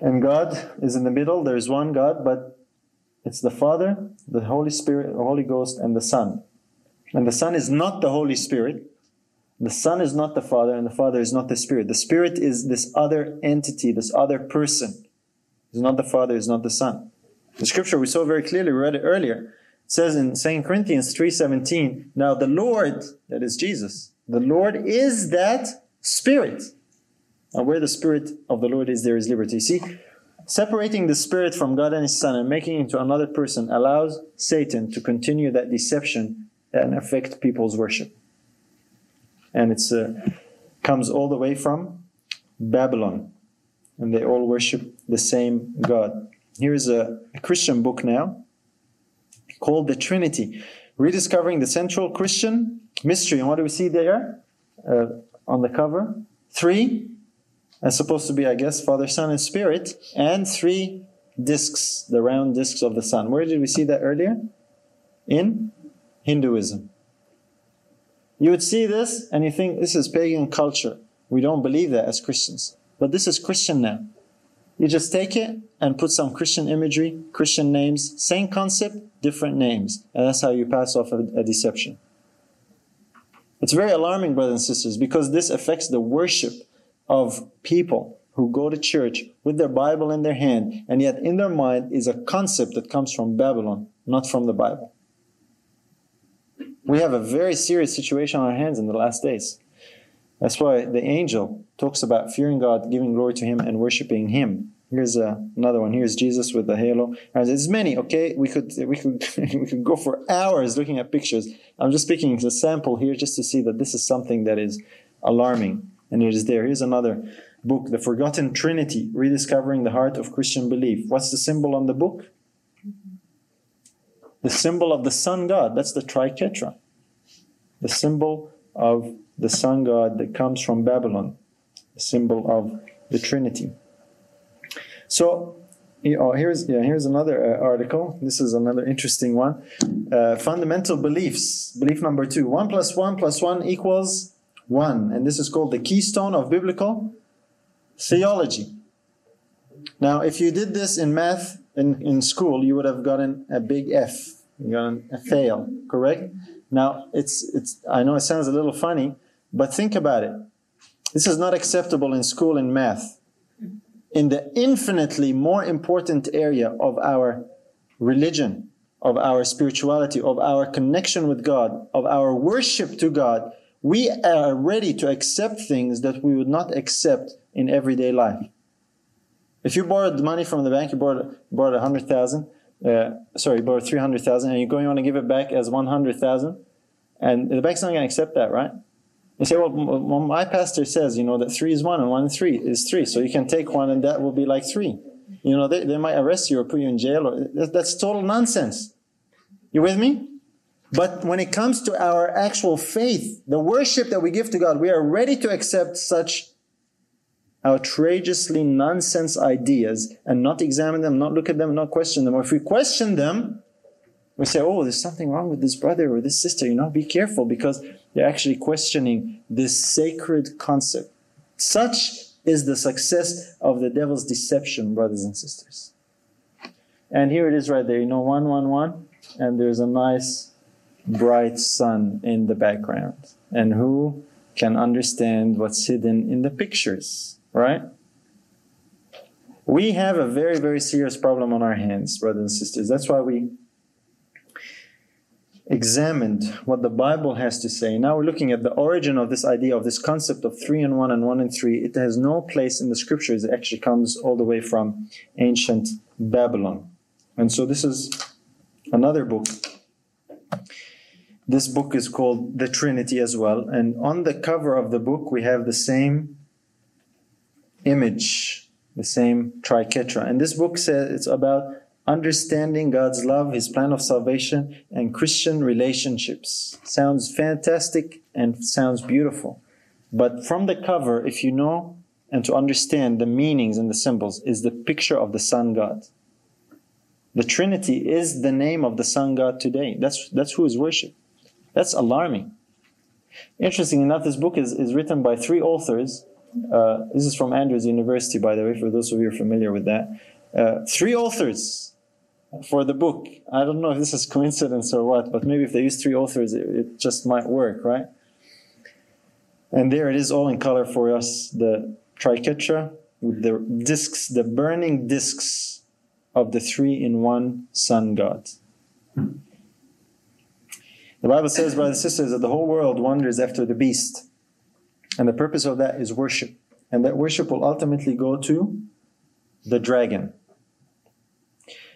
And God is in the middle. There's one God, but it's the Father, the Holy Spirit, the Holy Ghost, and the Son. And the Son is not the Holy Spirit. The Son is not the Father, and the Father is not the Spirit. The Spirit is this other entity, this other person. It's not the Father, it's not the Son. The scripture we saw very clearly, we read it earlier. Says in 2 Corinthians 3.17, Now the Lord, that is Jesus, the Lord is that Spirit. And where the Spirit of the Lord is, there is liberty. See, separating the Spirit from God and His Son and making it into another person allows Satan to continue that deception and affect people's worship. And it uh, comes all the way from Babylon. And they all worship the same God. Here's a, a Christian book now called The Trinity Rediscovering the Central Christian Mystery. And what do we see there uh, on the cover? Three that's supposed to be, I guess, Father, Son, and Spirit, and three discs, the round discs of the sun. Where did we see that earlier? In Hinduism. You would see this and you think this is pagan culture. We don't believe that as Christians. But this is Christian now. You just take it and put some Christian imagery, Christian names, same concept, different names. And that's how you pass off a, a deception. It's very alarming, brothers and sisters, because this affects the worship of people who go to church with their Bible in their hand, and yet in their mind is a concept that comes from Babylon, not from the Bible. We have a very serious situation on our hands in the last days. That's why the angel talks about fearing God, giving glory to Him, and worshiping Him. Here's uh, another one. Here's Jesus with the halo. There's many. Okay, we could we could we could go for hours looking at pictures. I'm just picking a sample here just to see that this is something that is alarming and it is there. Here's another book, The Forgotten Trinity Rediscovering the Heart of Christian Belief. What's the symbol on the book? The symbol of the sun god. That's the triquetra. The symbol of the sun god that comes from Babylon. The symbol of the Trinity. So, you know, here's yeah, here's another uh, article. This is another interesting one. Uh, fundamental beliefs. Belief number two: one plus one plus one equals one. And this is called the keystone of biblical theology. Now, if you did this in math in, in school, you would have gotten a big F. You gotten a fail, correct? Now, it's, it's, I know it sounds a little funny, but think about it. This is not acceptable in school in math. In the infinitely more important area of our religion, of our spirituality, of our connection with God, of our worship to God, we are ready to accept things that we would not accept in everyday life. If you borrowed money from the bank, you borrowed, borrowed 100,000, uh, sorry, you borrowed 300,000, and you're going to want to give it back as 100,000, and the bank's not going to accept that, right? You say, well, my pastor says, you know, that three is one and one three is three, so you can take one and that will be like three. You know, they, they might arrest you or put you in jail. Or, that's total nonsense. You with me? But when it comes to our actual faith, the worship that we give to God, we are ready to accept such outrageously nonsense ideas and not examine them, not look at them, not question them. Or if we question them, we say, oh, there's something wrong with this brother or this sister. You know, be careful because they're actually questioning this sacred concept. Such is the success of the devil's deception, brothers and sisters. And here it is right there, you know, one, one, one, and there's a nice bright sun in the background. And who can understand what's hidden in the pictures, right? We have a very, very serious problem on our hands, brothers and sisters. That's why we examined what the Bible has to say. Now we're looking at the origin of this idea of this concept of three and one and one and three. It has no place in the scriptures. It actually comes all the way from ancient Babylon. And so this is another book this book is called The Trinity as well. And on the cover of the book, we have the same image, the same triquetra. And this book says it's about understanding God's love, His plan of salvation, and Christian relationships. Sounds fantastic and sounds beautiful. But from the cover, if you know and to understand the meanings and the symbols, is the picture of the Sun God. The Trinity is the name of the Sun God today. That's, that's who is worshipped. That's alarming. Interesting enough, this book is, is written by three authors. Uh, this is from Andrews University, by the way, for those of you who are familiar with that. Uh, three authors for the book. I don't know if this is coincidence or what, but maybe if they use three authors, it, it just might work, right? And there it is, all in color for us. The triquetra with the discs, the burning discs of the three in one sun God. The Bible says, brothers and sisters, that the whole world wanders after the beast. And the purpose of that is worship. And that worship will ultimately go to the dragon.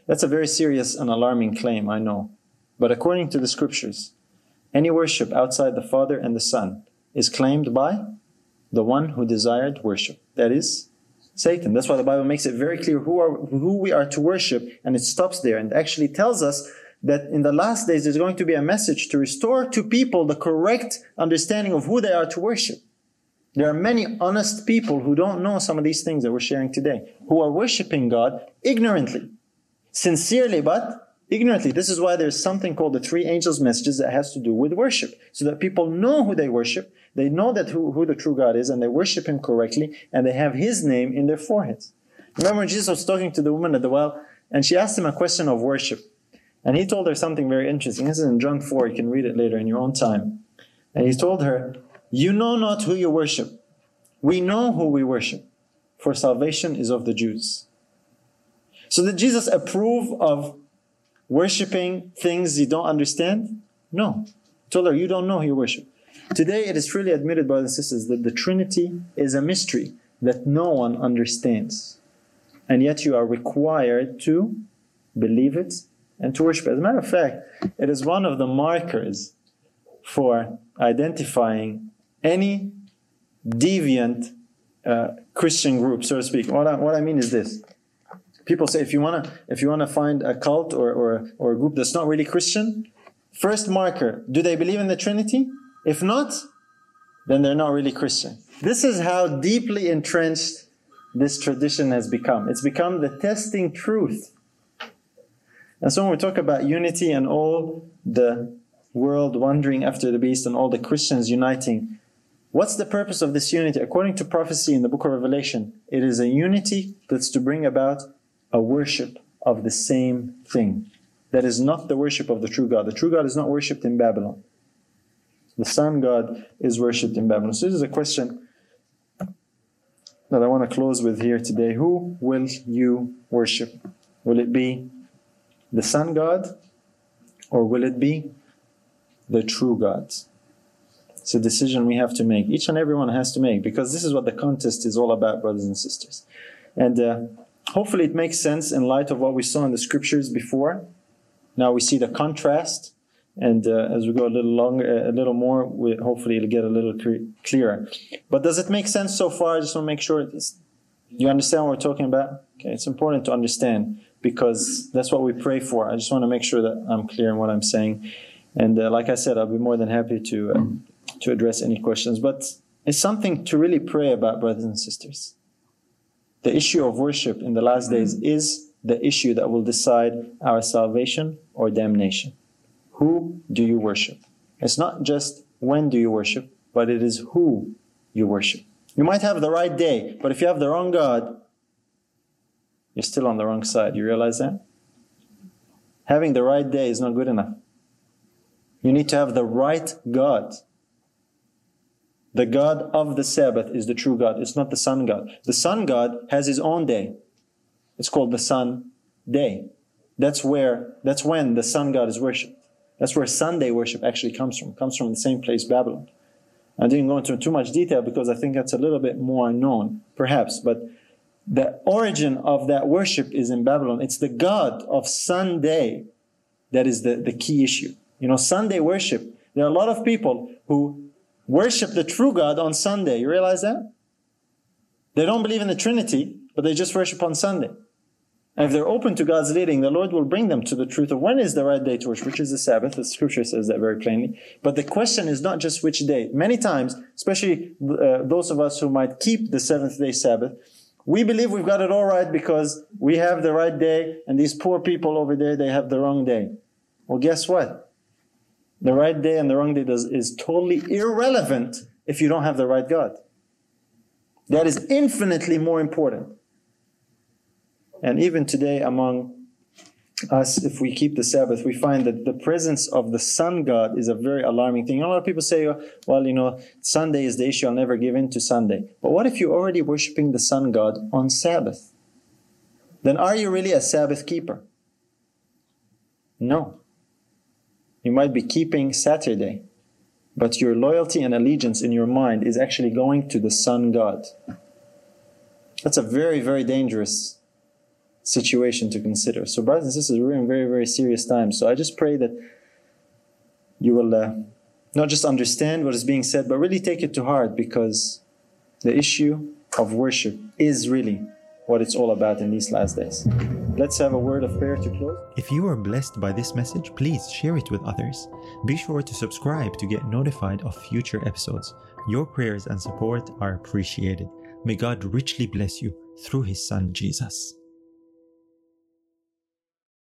That's a very serious and alarming claim, I know. But according to the scriptures, any worship outside the Father and the Son is claimed by the one who desired worship. That is Satan. That's why the Bible makes it very clear who, are, who we are to worship, and it stops there and actually tells us that in the last days there's going to be a message to restore to people the correct understanding of who they are to worship. There are many honest people who don't know some of these things that we're sharing today, who are worshiping God ignorantly, sincerely, but ignorantly. This is why there's something called the three angels' messages that has to do with worship, so that people know who they worship, they know that who, who the true God is, and they worship Him correctly, and they have His name in their foreheads. Remember, when Jesus was talking to the woman at the well, and she asked him a question of worship. And he told her something very interesting. This is in John 4. You can read it later in your own time. And he told her, You know not who you worship. We know who we worship, for salvation is of the Jews. So did Jesus approve of worshiping things you don't understand? No. He told her, You don't know you worship. Today it is freely admitted, brothers and sisters, that the Trinity is a mystery that no one understands. And yet you are required to believe it and to worship. It. As a matter of fact, it is one of the markers for identifying any deviant uh, Christian group, so to speak. What I, what I mean is this. People say if you wanna if you wanna find a cult or, or, or a group that's not really Christian, first marker, do they believe in the Trinity? If not, then they're not really Christian. This is how deeply entrenched this tradition has become. It's become the testing truth and so when we talk about unity and all the world wandering after the beast and all the Christians uniting, what's the purpose of this unity? According to prophecy in the book of Revelation, it is a unity that's to bring about a worship of the same thing. That is not the worship of the true God. The true God is not worshipped in Babylon. The sun God is worshipped in Babylon. So this is a question that I want to close with here today. Who will you worship? Will it be the sun God, or will it be the true God? It's a decision we have to make. Each and everyone has to make because this is what the contest is all about, brothers and sisters. And uh, hopefully, it makes sense in light of what we saw in the scriptures before. Now we see the contrast, and uh, as we go a little longer, a little more, we, hopefully it'll get a little clearer. But does it make sense so far? I just want to make sure you understand what we're talking about. Okay, it's important to understand because that's what we pray for. I just want to make sure that I'm clear in what I'm saying. And uh, like I said, I'll be more than happy to uh, to address any questions. But it's something to really pray about, brothers and sisters. The issue of worship in the last days is the issue that will decide our salvation or damnation. Who do you worship? It's not just when do you worship, but it is who you worship. You might have the right day, but if you have the wrong God, you're still on the wrong side. You realize that? Having the right day is not good enough. You need to have the right God. The God of the Sabbath is the true God. It's not the sun God. The sun God has his own day. It's called the sun day. That's where, that's when the sun God is worshipped. That's where Sunday worship actually comes from. It comes from the same place, Babylon. I didn't go into too much detail because I think that's a little bit more known, perhaps, but the origin of that worship is in Babylon. It's the God of Sunday that is the, the key issue. You know, Sunday worship. There are a lot of people who worship the true God on Sunday. You realize that? They don't believe in the Trinity, but they just worship on Sunday. And if they're open to God's leading, the Lord will bring them to the truth of when is the right day to worship, which is the Sabbath. The scripture says that very plainly. But the question is not just which day. Many times, especially uh, those of us who might keep the seventh day Sabbath, we believe we've got it all right because we have the right day and these poor people over there, they have the wrong day. Well, guess what? The right day and the wrong day does, is totally irrelevant if you don't have the right God. That is infinitely more important. And even today, among us, if we keep the Sabbath, we find that the presence of the sun god is a very alarming thing. A lot of people say, well, you know, Sunday is the issue, I'll never give in to Sunday. But what if you're already worshiping the sun god on Sabbath? Then are you really a Sabbath keeper? No. You might be keeping Saturday, but your loyalty and allegiance in your mind is actually going to the sun god. That's a very, very dangerous situation to consider. So, brothers and sisters, we're in very, very serious times. So, I just pray that you will uh, not just understand what is being said, but really take it to heart because the issue of worship is really what it's all about in these last days. Let's have a word of prayer to close. If you are blessed by this message, please share it with others. Be sure to subscribe to get notified of future episodes. Your prayers and support are appreciated. May God richly bless you through His Son, Jesus.